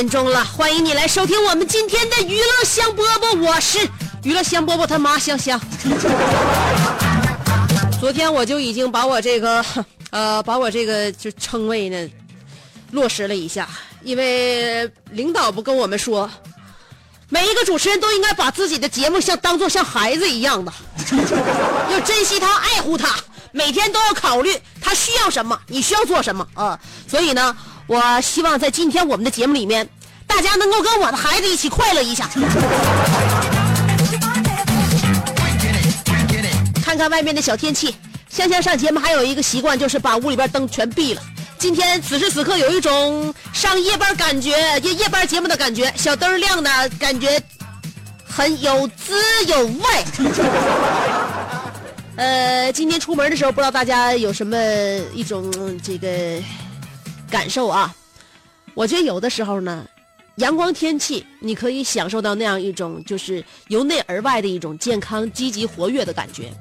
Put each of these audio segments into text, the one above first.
点钟了，欢迎你来收听我们今天的娱乐香饽饽，我是娱乐香饽饽他妈香香。昨天我就已经把我这个 呃把我这个就称谓呢落实了一下，因为领导不跟我们说，每一个主持人都应该把自己的节目像当做像孩子一样的，要珍惜他，爱护他，每天都要考虑他需要什么，你需要做什么啊。所以呢，我希望在今天我们的节目里面，大家能够跟我的孩子一起快乐一下。看看外面的小天气。香香上节目还有一个习惯，就是把屋里边灯全闭了。今天此时此刻有一种上夜班感觉，夜夜班节目的感觉，小灯亮的感觉很有滋有味。呃，今天出门的时候，不知道大家有什么一种这个感受啊？我觉得有的时候呢，阳光天气，你可以享受到那样一种就是由内而外的一种健康、积极、活跃的感觉。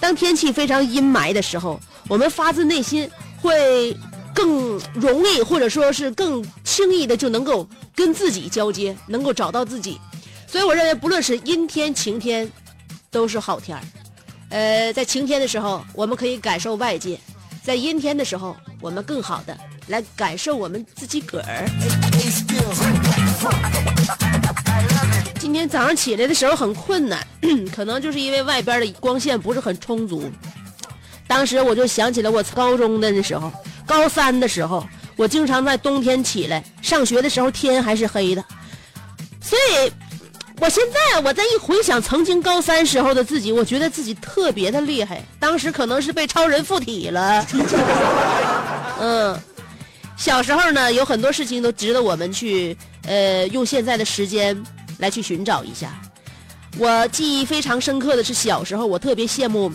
当天气非常阴霾的时候，我们发自内心会更容易，或者说是更轻易的就能够跟自己交接，能够找到自己。所以我认为，不论是阴天、晴天，都是好天儿。呃，在晴天的时候，我们可以感受外界；在阴天的时候，我们更好的来感受我们自己个儿。今天早上起来的时候很困难，可能就是因为外边的光线不是很充足。当时我就想起了我高中的那时候，高三的时候，我经常在冬天起来上学的时候天还是黑的，所以，我现在我再一回想曾经高三时候的自己，我觉得自己特别的厉害。当时可能是被超人附体了，嗯。小时候呢，有很多事情都值得我们去，呃，用现在的时间来去寻找一下。我记忆非常深刻的是小时候，我特别羡慕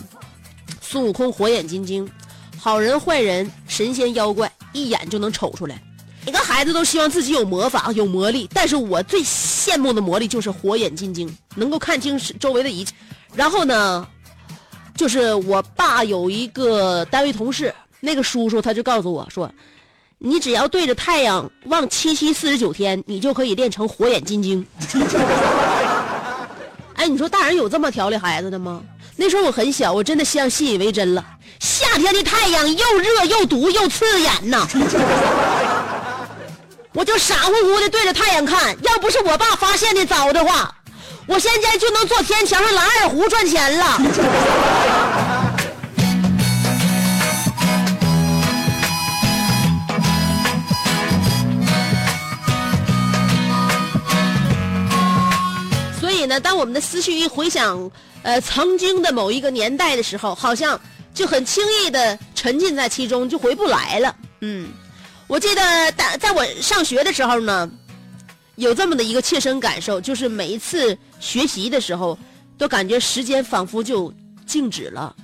孙悟空火眼金睛，好人坏人、神仙妖怪一眼就能瞅出来。每个孩子都希望自己有魔法、有魔力，但是我最羡慕的魔力就是火眼金睛，能够看清周围的一切。然后呢，就是我爸有一个单位同事，那个叔叔他就告诉我说。你只要对着太阳望七七四十九天，你就可以练成火眼金睛。哎，你说大人有这么调理孩子的吗？那时候我很小，我真的像信以为真了。夏天的太阳又热又毒又刺眼呐，我就傻乎乎的对着太阳看。要不是我爸发现的早的话，我现在就能做天桥上拉二胡赚钱了。所以呢，当我们的思绪一回想，呃，曾经的某一个年代的时候，好像就很轻易的沉浸在其中，就回不来了。嗯，我记得在在我上学的时候呢，有这么的一个切身感受，就是每一次学习的时候，都感觉时间仿佛就静止了。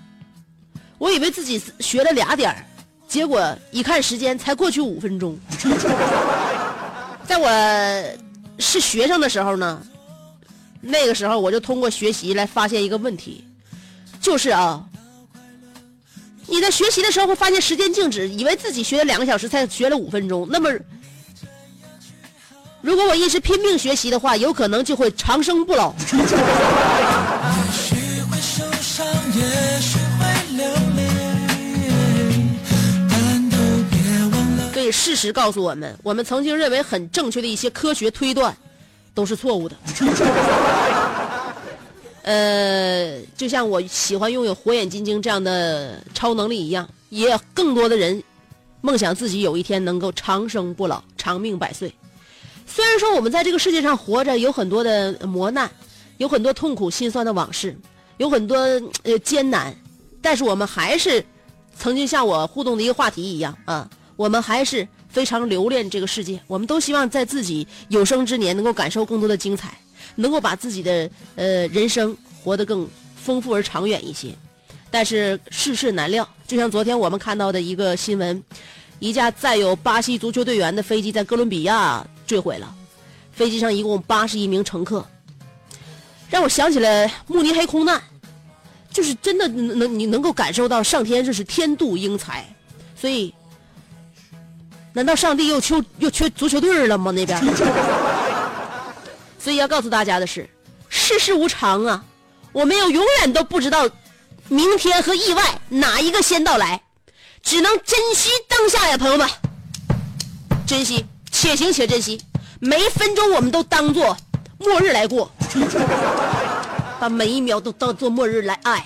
我以为自己学了俩点儿，结果一看时间才过去五分钟。在我是学生的时候呢，那个时候我就通过学习来发现一个问题，就是啊，你在学习的时候会发现时间静止，以为自己学了两个小时才学了五分钟。那么，如果我一直拼命学习的话，有可能就会长生不老。许会受伤，也许会流泪，但都别忘了。所以事实告诉我们，我们曾经认为很正确的一些科学推断，都是错误的。呃，就像我喜欢拥有火眼金睛这样的超能力一样，也更多的人梦想自己有一天能够长生不老、长命百岁。虽然说我们在这个世界上活着有很多的磨难，有很多痛苦心酸的往事，有很多呃艰难，但是我们还是曾经像我互动的一个话题一样啊，我们还是非常留恋这个世界。我们都希望在自己有生之年能够感受更多的精彩，能够把自己的呃人生活得更丰富而长远一些。但是世事难料，就像昨天我们看到的一个新闻，一架载有巴西足球队员的飞机在哥伦比亚坠毁了，飞机上一共八十一名乘客，让我想起了慕尼黑空难，就是真的能能你能够感受到上天这是天妒英才，所以，难道上帝又缺又缺足球队了吗？那边，所以要告诉大家的是，世事无常啊，我们又永远都不知道明天和意外哪一个先到来，只能珍惜当下呀，朋友们，珍惜，且行且珍惜，每一分钟我们都当做末日来过。把每一秒都当做末日来爱，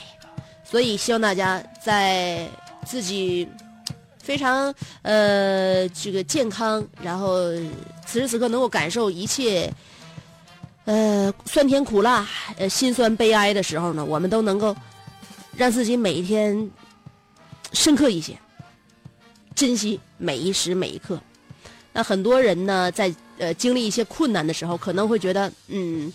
所以希望大家在自己非常呃这个健康，然后此时此刻能够感受一切呃酸甜苦辣、呃心酸悲哀的时候呢，我们都能够让自己每一天深刻一些，珍惜每一时每一刻。那很多人呢，在呃经历一些困难的时候，可能会觉得嗯。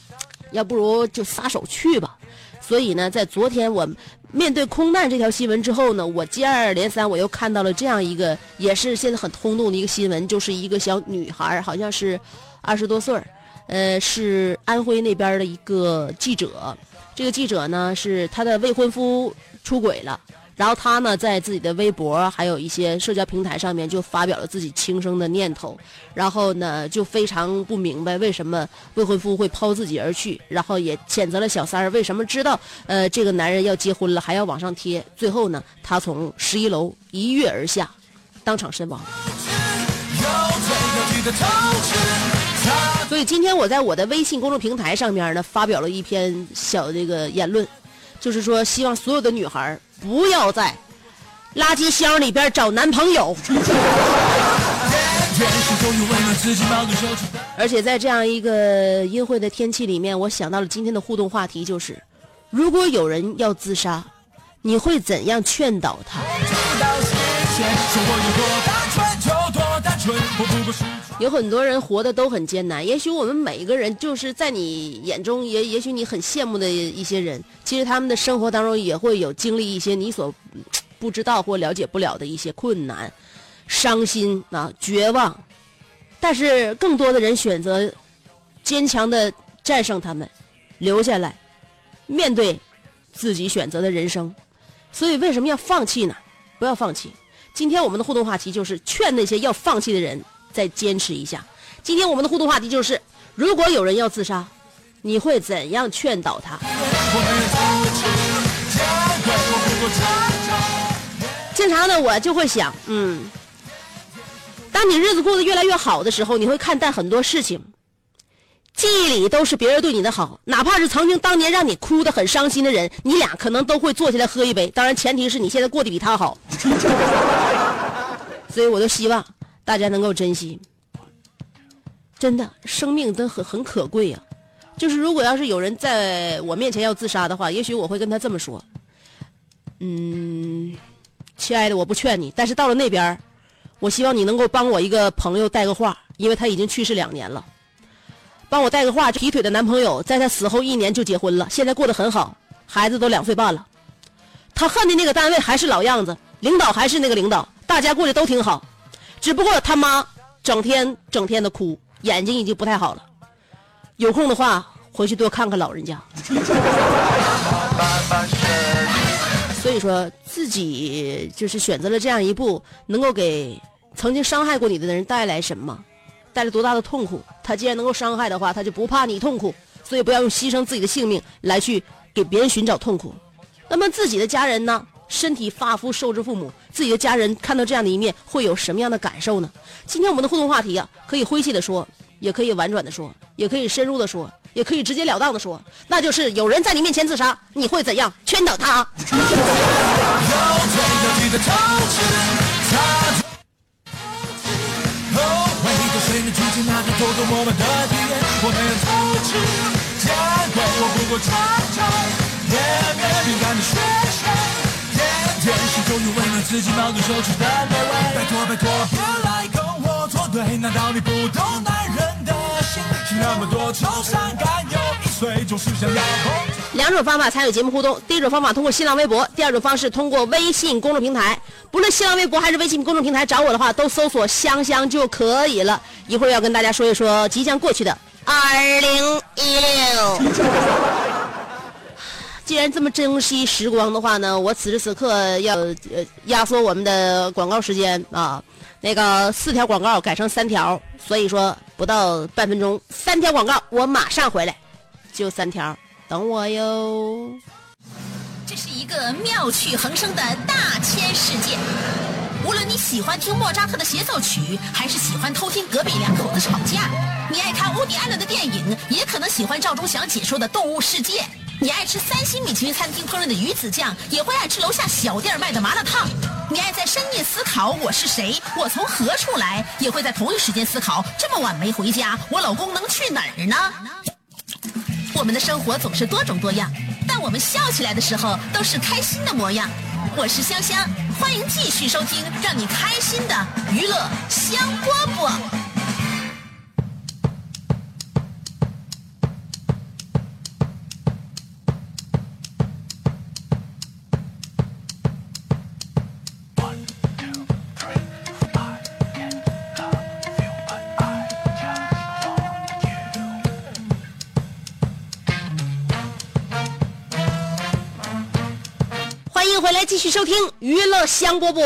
要不如就撒手去吧。所以呢，在昨天我面对空难这条新闻之后呢，我接二连三我又看到了这样一个也是现在很轰动的一个新闻，就是一个小女孩，好像是二十多岁儿，呃，是安徽那边的一个记者。这个记者呢，是她的未婚夫出轨了。然后他呢，在自己的微博还有一些社交平台上面就发表了自己轻生的念头，然后呢，就非常不明白为什么未婚夫会抛自己而去，然后也谴责了小三儿为什么知道呃这个男人要结婚了还要往上贴，最后呢，他从十一楼一跃而下，当场身亡。所以今天我在我的微信公众平台上面呢，发表了一篇小这个言论，就是说希望所有的女孩。不要在垃圾箱里边找男朋友。而且在这样一个阴晦的天气里面，我想到了今天的互动话题，就是如果有人要自杀，你会怎样劝导他？有很多人活的都很艰难，也许我们每一个人就是在你眼中也也许你很羡慕的一些人，其实他们的生活当中也会有经历一些你所不知道或了解不了的一些困难、伤心啊、绝望，但是更多的人选择坚强的战胜他们，留下来面对自己选择的人生。所以为什么要放弃呢？不要放弃。今天我们的互动话题就是劝那些要放弃的人。再坚持一下。今天我们的互动话题就是：如果有人要自杀，你会怎样劝导他？经常呢，我就会想，嗯，当你日子过得越来越好的时候，你会看淡很多事情，记忆里都是别人对你的好，哪怕是曾经当年让你哭得很伤心的人，你俩可能都会坐下来喝一杯。当然，前提是你现在过得比他好。所以，我就希望。大家能够珍惜，真的，生命都很很可贵呀。就是如果要是有人在我面前要自杀的话，也许我会跟他这么说：“嗯，亲爱的，我不劝你，但是到了那边，我希望你能够帮我一个朋友带个话，因为他已经去世两年了。帮我带个话，劈腿的男朋友在他死后一年就结婚了，现在过得很好，孩子都两岁半了。他恨的那个单位还是老样子，领导还是那个领导，大家过得都挺好。”只不过他妈整天整天的哭，眼睛已经不太好了。有空的话回去多看看老人家。所以说自己就是选择了这样一步，能够给曾经伤害过你的人带来什么，带来多大的痛苦？他既然能够伤害的话，他就不怕你痛苦。所以不要用牺牲自己的性命来去给别人寻找痛苦。那么自己的家人呢？身体发肤受之父母，自己的家人看到这样的一面会有什么样的感受呢？今天我们的互动话题啊，可以诙谐的说，也可以婉转的说，也可以深入的说，也可以直截了当的说，那就是有人在你面前自杀，你会怎样劝导他？回忆的水面剧情，那个偷偷摸摸的体验，我没有偷吃，结果我不过常常也面敏感的学生，终于为了自己矛盾手持的卑微。拜托拜托，别来跟我作对，难道你不懂男人的心？是那么多愁善感又易碎，总是想要控制。两种方法参与节目互动，第一种方法通过新浪微博，第二种方式通过微信公众平台。不论新浪微博还是微信公众平台找我的话，都搜索“香香”就可以了。一会儿要跟大家说一说即将过去的二零一六。既然这么珍惜时光的话呢，我此时此刻要呃压缩我们的广告时间啊，那个四条广告改成三条，所以说不到半分钟，三条广告我马上回来，就三条。等我哟。这是一个妙趣横生的大千世界。无论你喜欢听莫扎特的协奏曲，还是喜欢偷听隔壁两口子吵架，你爱看欧迪艾伦的电影，也可能喜欢赵忠祥解说的《动物世界》。你爱吃三星米其林餐厅烹饪的鱼子酱，也会爱吃楼下小店卖的麻辣烫。你爱在深夜思考我是谁，我从何处来，也会在同一时间思考这么晚没回家，我老公能去哪儿呢？我们的生活总是多种多样，但我们笑起来的时候都是开心的模样。我是香香，欢迎继续收听让你开心的娱乐香饽饽。继续收听娱乐香饽饽。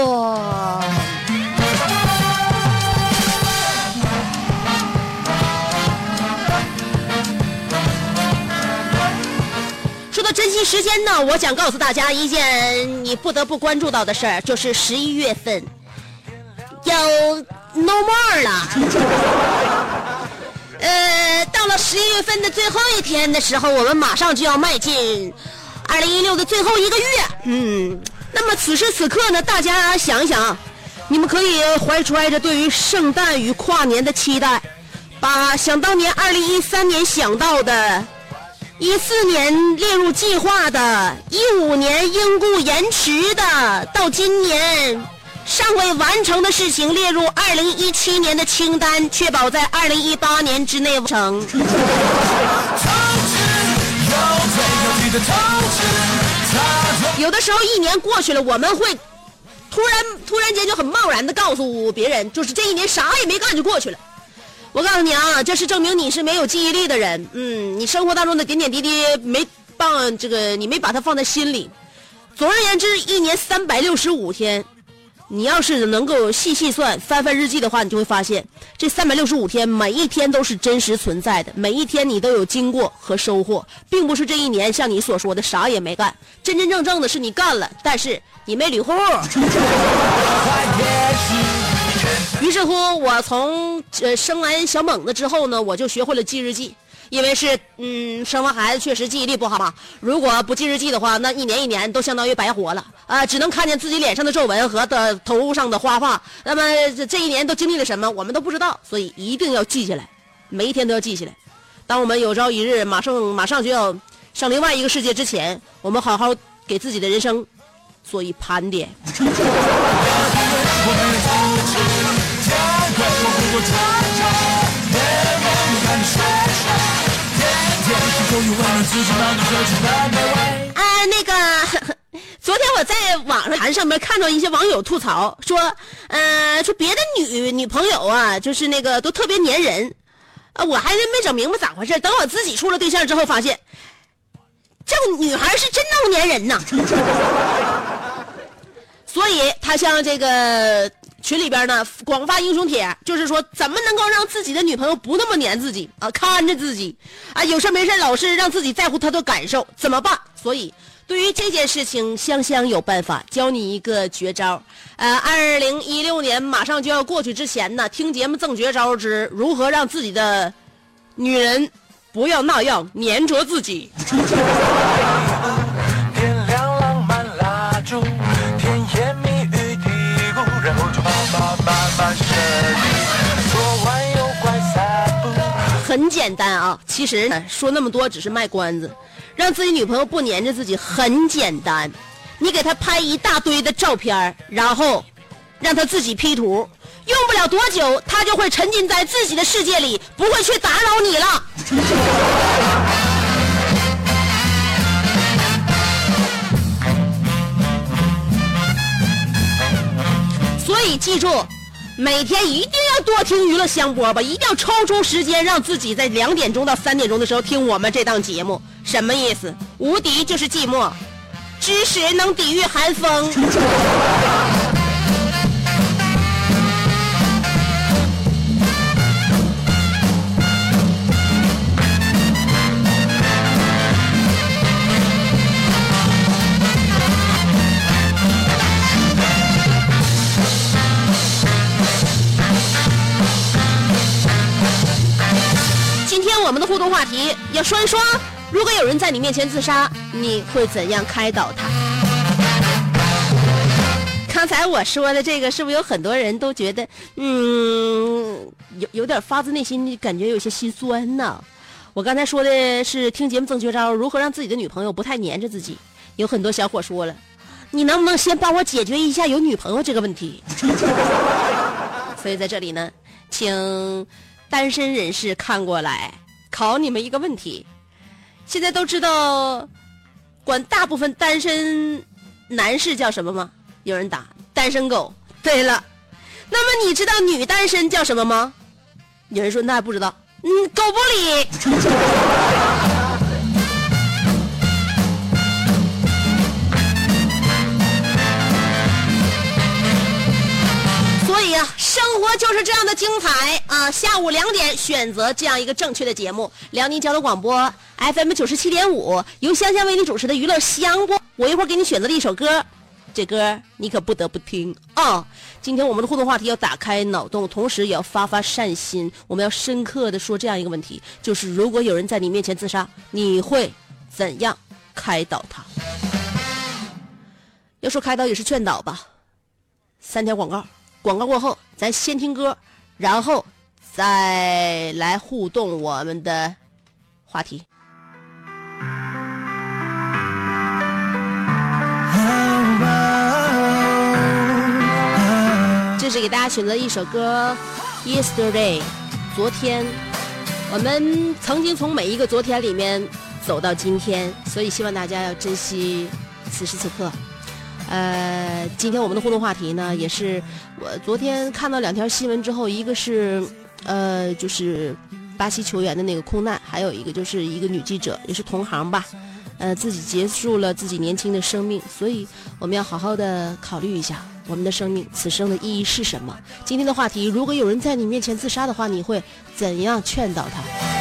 说到珍惜时间呢，我想告诉大家一件你不得不关注到的事儿，就是十一月份要 no more 了。呃，到了十一月份的最后一天的时候，我们马上就要迈进二零一六的最后一个月。嗯，那么此时此刻呢，大家想一想，你们可以怀揣着对于圣诞与跨年的期待，把想当年二零一三年想到的，一四年列入计划的，一五年因故延迟的，到今年尚未完成的事情列入二零一七年的清单，确保在二零一八年之内完成。有的时候一年过去了，我们会突然突然间就很贸然的告诉别人，就是这一年啥也没干就过去了。我告诉你啊，这是证明你是没有记忆力的人。嗯，你生活当中的点点滴滴没放这个，你没把它放在心里。总而言之，一年三百六十五天，你要是能够细细算、翻翻日记的话，你就会发现，这三百六十五天每一天都是真实存在的，每一天你都有经过和收获，并不是这一年像你所说的啥也没干，真真正正的是你干了，但是你没捋户。于是乎，我从呃生完小猛子之后呢，我就学会了记日记。因为是嗯，生完孩子确实记忆力不好嘛。如果不记日记的话，那一年一年都相当于白活了啊、只能看见自己脸上的皱纹和的头上的花发。那么这这一年都经历了什么，我们都不知道，所以一定要记下来，每一天都要记下来。当我们有朝一日马上马上就要上另外一个世界之前，我们好好给自己的人生做一盘点。啊，那个，昨天我在网上谈上面看到一些网友吐槽说，呃，说别的女女朋友啊，就是那个都特别粘人，啊，我还真没整明白咋回事。等我自己处了对象之后，发现这个女孩是真能粘人呐。所以他向这个群里边呢广发英雄帖，就是说怎么能够让自己的女朋友不那么粘自己啊，看着自己啊，有事没事老是让自己在乎她的感受，怎么办？所以对于这件事情，香香有办法，教你一个绝招。呃，二零一六年马上就要过去之前呢，听节目赠绝招之如何让自己的女人不要那样粘着自己。简单啊，其实说那么多只是卖关子，让自己女朋友不粘着自己很简单，你给她拍一大堆的照片，然后让她自己 P 图，用不了多久，她就会沉浸在自己的世界里，不会去打扰你了。所以记住，每天一定要多听娱乐香饽饽，一定要抽出时间让自己在两点钟到三点钟的时候听我们这档节目。什么意思？无敌就是寂寞，知识能抵御寒风。我们的互动话题要说一说，如果有人在你面前自杀，你会怎样开导他？刚才我说的这个，是不是有很多人都觉得，嗯，有有点发自内心的感觉，有些心酸呢？我刚才说的是听节目赠绝招，如何让自己的女朋友不太粘着自己。有很多小伙说了，你能不能先帮我解决一下有女朋友这个问题？所以在这里呢，请单身人士看过来，考你们一个问题。现在都知道管大部分单身男士叫什么吗？有人答单身狗。对了，那么你知道女单身叫什么吗？有人说那还不知道。嗯，狗不理。生活就是这样的精彩啊！下午两点选择这样一个正确的节目，辽宁交通广播 FM 九十七点五，由香香为你主持的娱乐香播。我一会儿给你选择了一首歌，这歌你可不得不听啊！今天我们的互动话题要打开脑洞，同时也要发发善心。我们要深刻的说这样一个问题，就是如果有人在你面前自杀，你会怎样开导他？要说开导也是劝导吧。三条广告。广告过后，咱先听歌，然后再来互动我们的话题。这是给大家选择一首歌《Yesterday》，昨天。我们曾经从每一个昨天里面走到今天，所以希望大家要珍惜此时此刻。呃，今天我们的互动话题呢，也是我昨天看到两条新闻之后，一个是呃，就是巴西球员的那个空难，还有一个就是一个女记者，也是同行吧，呃，自己结束了自己年轻的生命，所以我们要好好的考虑一下我们的生命，此生的意义是什么？今天的话题，如果有人在你面前自杀的话，你会怎样劝导他？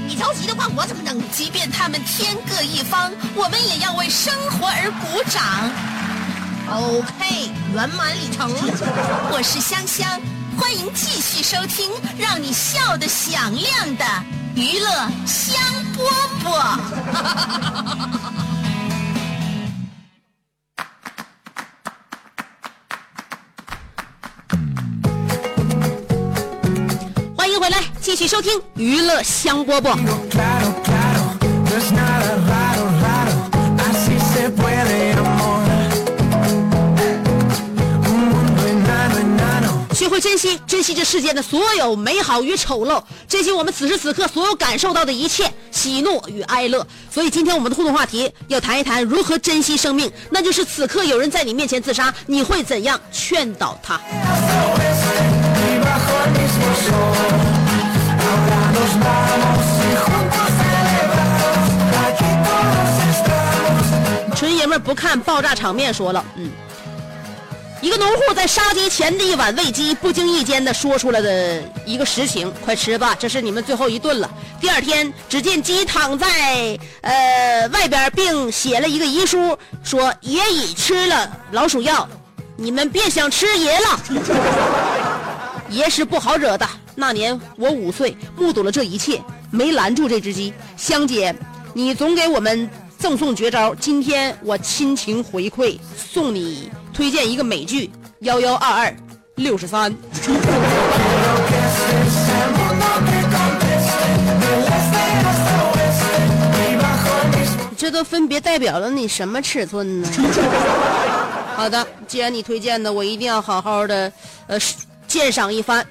你着急的话我怎么整？即便他们天各一方，我们也要为生活而鼓掌。OK，圆满礼成。我是香香，欢迎继续收听让你笑得响亮的娱乐香饽饽。欢迎回来，继续收听娱乐香饽饽。学会珍惜，珍惜这世间的所有美好与丑陋，珍惜我们此时此刻所有感受到的一切喜怒与哀乐。所以今天我们的互动话题要谈一谈如何珍惜生命，那就是此刻有人在你面前自杀，你会怎样劝导他？纯爷们儿不看爆炸场面说了，嗯，一个农户在杀鸡前的一碗喂鸡，不经意间的说出了的一个实情，快吃吧，这是你们最后一顿了。第二天，只见鸡躺在呃外边，并写了一个遗书，说爷已吃了老鼠药，你们别想吃爷了。爷是不好惹的。那年我五岁，目睹了这一切，没拦住这只鸡。香姐，你总给我们赠送绝招，今天我亲情回馈，送你推荐一个美剧《幺幺二二六十三》。这都分别代表了你什么尺寸呢？好的，既然你推荐的，我一定要好好的呃鉴赏一番。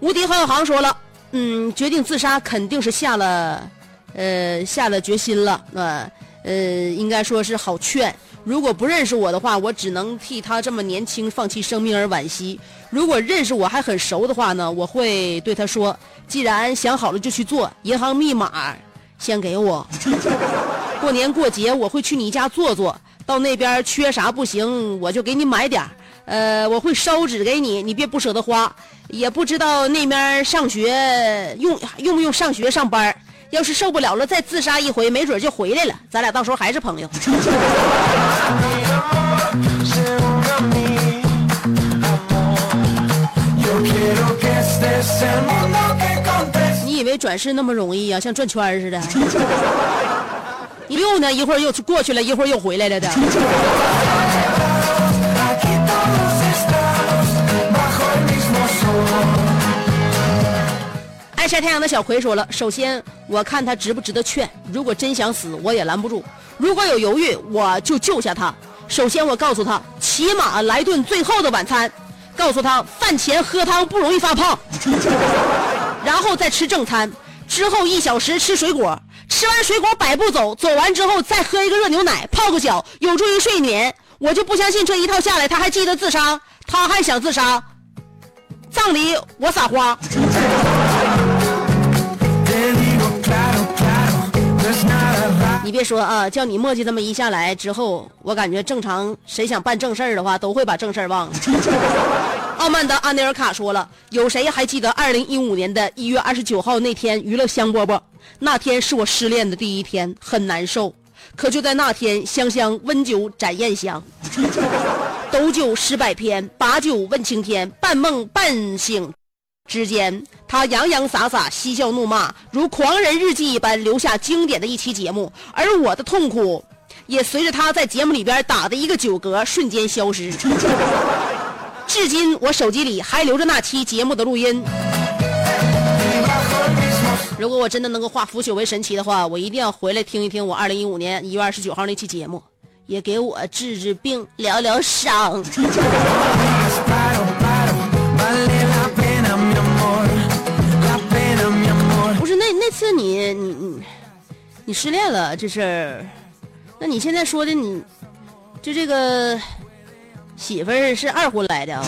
无敌郝小航说了，嗯，决定自杀肯定是下了呃下了决心了，呃呃，应该说是好劝。如果不认识我的话，我只能替他这么年轻放弃生命而惋惜；如果认识我还很熟的话呢，我会对他说，既然想好了就去做，银行密码先给我。过年过节我会去你家坐坐，到那边缺啥不行我就给你买点儿呃，我会烧纸给你，你别不舍得花。也不知道那边上学用用不用上学上班儿要是受不了了再自杀一回，没准就回来了，咱俩到时候还是朋友。你以为转世那么容易啊？像转圈似的。你溜呢，一会儿又过去了，一会儿又回来了的。爱晒太阳的小葵说了：“首先，我看他值不值得劝。如果真想死，我也拦不住；如果有犹豫，我就救下他。首先，我告诉他，起码来顿最后的晚餐；告诉他，饭前喝汤不容易发胖。然后再吃正餐，之后一小时吃水果，吃完水果百步走，走完之后再喝一个热牛奶，泡个脚，有助于睡眠。我就不相信这一套下来，他还记得自杀，他还想自杀。葬礼我撒花。”你别说啊，叫你墨迹这么一下来之后，我感觉正常谁想办正事儿的话，都会把正事儿忘了。傲慢的阿内尔卡说了，有谁还记得二零一五年的一月二十九号那天娱乐香饽饽？那天是我失恋的第一天，很难受。可就在那天，香香温酒斩艳香，斗酒诗百篇，把酒问青天，半梦半醒之间，他洋洋洒洒、嬉笑怒骂，如狂人日记一般留下经典的一期节目。而我的痛苦，也随着他在节目里边打的一个九嗝瞬间消失。至今我手机里还留着那期节目的录音。如果我真的能够化腐朽为神奇的话，我一定要回来听一听我二零一五年一月二十九号那期节目，也给我治治病、疗疗伤。你你你，你失恋了这事儿，那你现在说的你，就这个媳妇儿是二婚来的啊？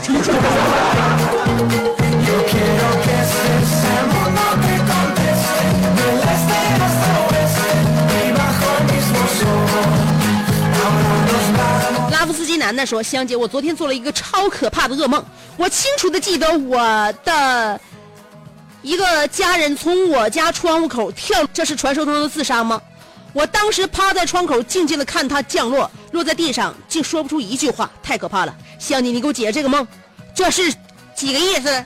拉夫斯基男的说：“香姐，我昨天做了一个超可怕的噩梦，我清楚的记得我的一个家人从我家窗户口跳，这是传说中的自杀吗？我当时趴在窗口，静静的看他降落，落在地上，竟说不出一句话，太可怕了。香姐，你给我解这个梦，这是几个意思？”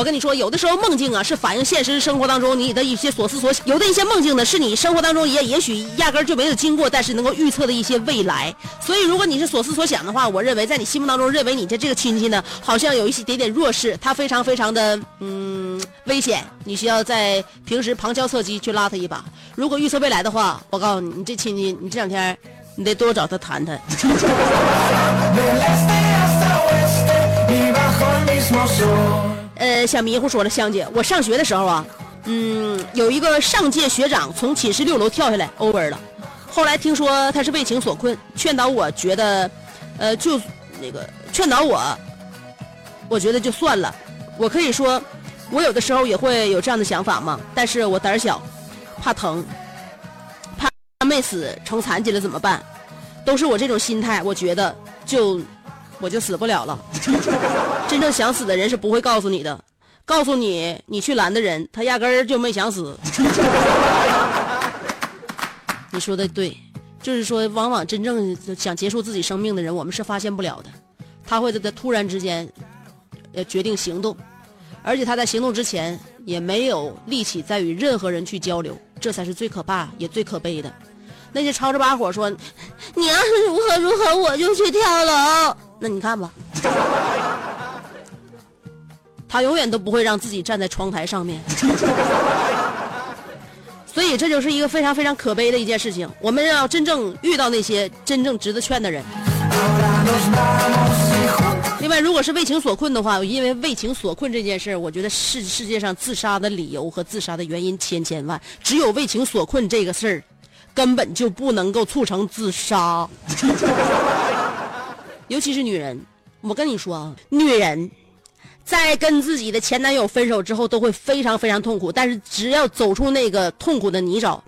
我跟你说，有的时候梦境啊是反映现实生活当中你的一些所思所想，有的一些梦境呢是你生活当中也也许压根儿就没有经过，但是能够预测的一些未来。所以，如果你是所思所想的话，我认为在你心目当中认为你的这个亲戚呢，好像有一些点点弱势，他非常非常的嗯危险，你需要在平时旁敲侧击去拉他一把。如果预测未来的话，我告诉你，你这亲戚你这两天你得多找他谈谈。呃，小迷糊说了，香姐，我上学的时候啊，嗯，有一个上届学长从寝室六楼跳下来，over 了。后来听说他是为情所困，劝导我觉得，呃，就那个劝导我，我觉得就算了。我可以说，我有的时候也会有这样的想法嘛，但是我胆小，怕疼，怕没死成残疾了怎么办？都是我这种心态，我觉得就我就死不了了。真正想死的人是不会告诉你的，告诉你你去拦的人，他压根儿就没想死。你说的对，就是说，往往真正想结束自己生命的人，我们是发现不了的，他会在他突然之间，呃，决定行动，而且他在行动之前也没有力气再与任何人去交流，这才是最可怕也最可悲的。那些吵着把火说，你要是如何如何，我就去跳楼。那你看吧。他永远都不会让自己站在窗台上面，所以这就是一个非常非常可悲的一件事情。我们要真正遇到那些真正值得劝的人。另外，如果是为情所困的话，因为为情所困这件事我觉得世世界上自杀的理由和自杀的原因千千万，只有为情所困这个事儿，根本就不能够促成自杀。尤其是女人，我跟你说啊，女人。在跟自己的前男友分手之后，都会非常非常痛苦。但是只要走出那个痛苦的泥沼，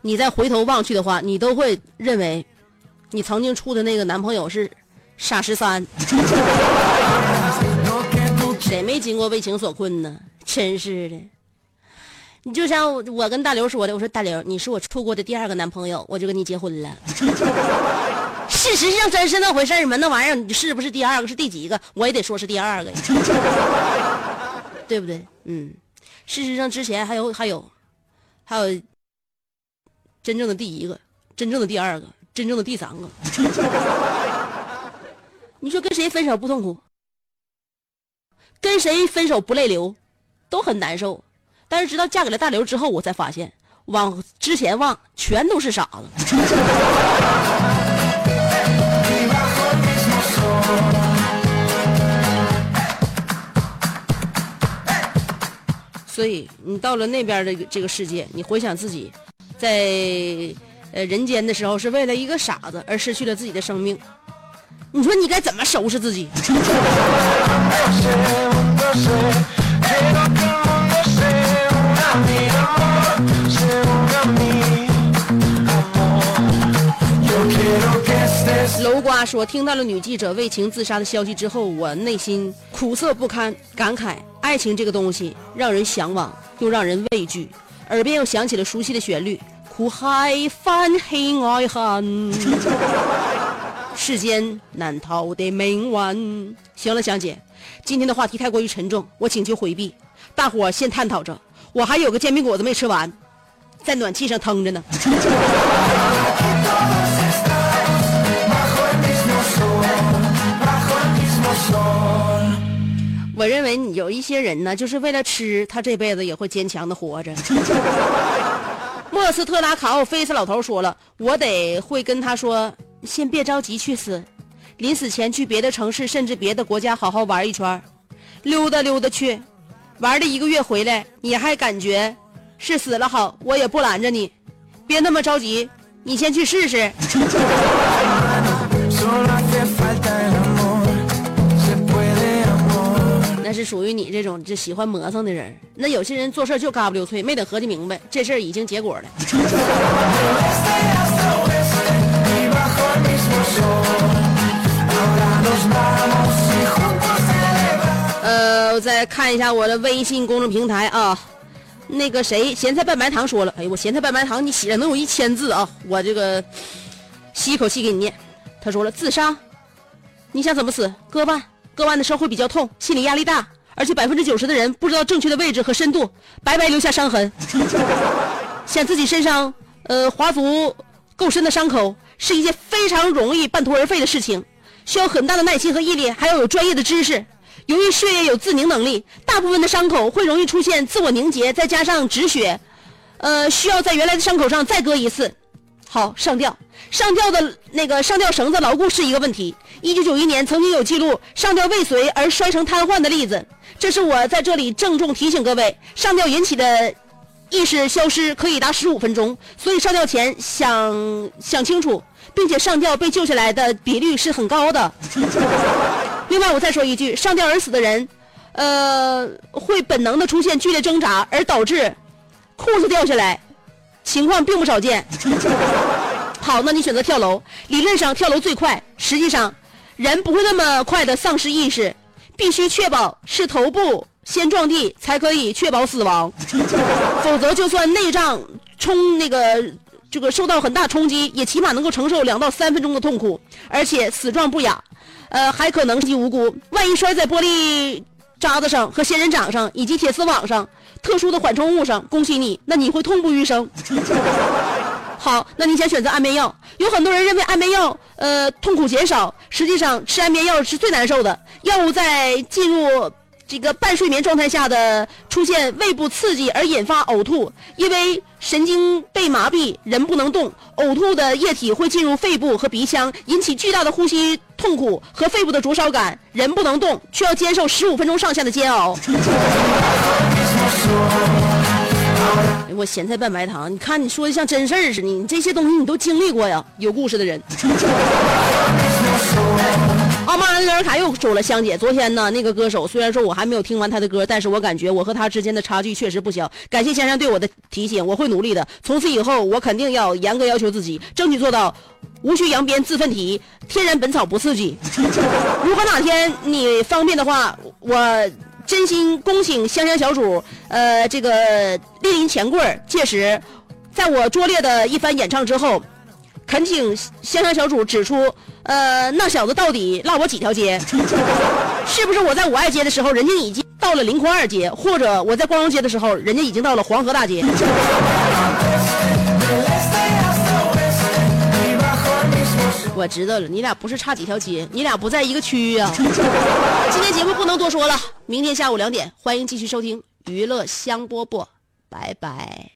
你再回头望去的话，你都会认为，你曾经处的那个男朋友是傻十三。谁没经过为情所困呢？真是的。你就像我跟大刘说的，我说大刘，你是我处过的第二个男朋友，我就跟你结婚了。事实上真是那回事吗？那玩意儿你是不是第二个？是第几个？我也得说是第二个呀，对不对？嗯，事实上之前还有还有还有真正的第一个，真正的第二个，真正的第三个。你说跟谁分手不痛苦？跟谁分手不泪流？都很难受。但是直到嫁给了大刘之后，我才发现，往之前望全都是傻子。所以，你到了那边的这个世界，你回想自己，在呃人间的时候，是为了一个傻子而失去了自己的生命。你说你该怎么收拾自己？楼瓜说：“听到了女记者为情自杀的消息之后，我内心苦涩不堪，感慨爱情这个东西让人向往又让人畏惧。耳边又响起了熟悉的旋律：苦海翻黑爱恨，世间难逃的命运。”行了，香姐，今天的话题太过于沉重，我请求回避。大伙先探讨着，我还有个煎饼果子没吃完，在暖气上腾着呢。我认为你有一些人呢，就是为了吃，他这辈子也会坚强的活着。莫斯特拉卡奥菲斯老头说了，我得会跟他说，先别着急去死，临死前去别的城市甚至别的国家好好玩一圈，溜达溜达去，玩了一个月回来，你还感觉是死了好，我也不拦着你，别那么着急，你先去试试。那是属于你这种这喜欢磨蹭的人。那有些人做事就嘎不溜脆，没等合计明白，这事儿已经结果了。呃，我再看一下我的微信公众平台啊，那个谁，咸菜拌白糖说了，哎，我咸菜拌白糖你写了能有一千字啊，我这个吸一口气给你念。他说了，自杀，你想怎么死？割腕，割腕的时候会比较痛，心理压力大，而且百分之九十的人不知道正确的位置和深度，白白留下伤痕。想自己身上呃划足够深的伤口，是一件非常容易半途而废的事情，需要很大的耐心和毅力，还要有专业的知识。由于血液有自凝能力，大部分的伤口会容易出现自我凝结，再加上止血，呃，需要在原来的伤口上再割一次。好，上吊，上吊的那个上吊绳子牢固是一个问题。一九九一年曾经有记录上吊未遂而摔成瘫痪的例子，这是我在这里郑重提醒各位，上吊引起的意识消失可以达十五分钟，所以上吊前想想清楚，并且上吊被救下来的比率是很高的。另外，我再说一句，上吊而死的人，呃，会本能的出现剧烈挣扎，而导致裤子掉下来，情况并不少见。好，那你选择跳楼，理论上跳楼最快，实际上人不会那么快的丧失意识，必须确保是头部先撞地，才可以确保死亡，否则就算内脏冲那个这个受到很大冲击，也起码能够承受两到三分钟的痛苦，而且死状不雅，呃，还可能及无辜，万一摔在玻璃渣子上和仙人掌上以及铁丝网上特殊的缓冲物上，恭喜你，那你会痛不欲生。好，那你想选择安眠药？有很多人认为安眠药呃痛苦减少，实际上吃安眠药是最难受的。药物在进入这个半睡眠状态下的出现胃部刺激而引发呕吐，因为神经被麻痹，人不能动，呕吐的液体会进入肺部和鼻腔，引起巨大的呼吸痛苦和肺部的灼烧感，人不能动，却要接受十五分钟上下的煎熬。我咸菜拌白糖，你看你说的像真事儿似的，你这些东西你都经历过呀，有故事的人。奥马恩·德尔卡又说了，香姐，昨天呢，那个歌手虽然说我还没有听完他的歌，但是我感觉我和他之间的差距确实不小。感谢先生对我的提醒，我会努力的。从此以后，我肯定要严格要求自己，争取做到无需扬鞭自奋蹄，天然本草不刺激。如果哪天你方便的话，我真心恭请香香小主，呃，这个莅临钱柜儿。届时，在我拙劣的一番演唱之后，恳请香香小主指出，呃，那小子到底落我几条街？是不是我在五爱街的时候，人家已经到了临空二街，或者我在光荣街的时候，人家已经到了黄河大街？我知道了，你俩不是差几条街，你俩不在一个区域啊。今天节目不能多说了，明天下午两点，欢迎继续收听娱乐香饽饽，拜拜。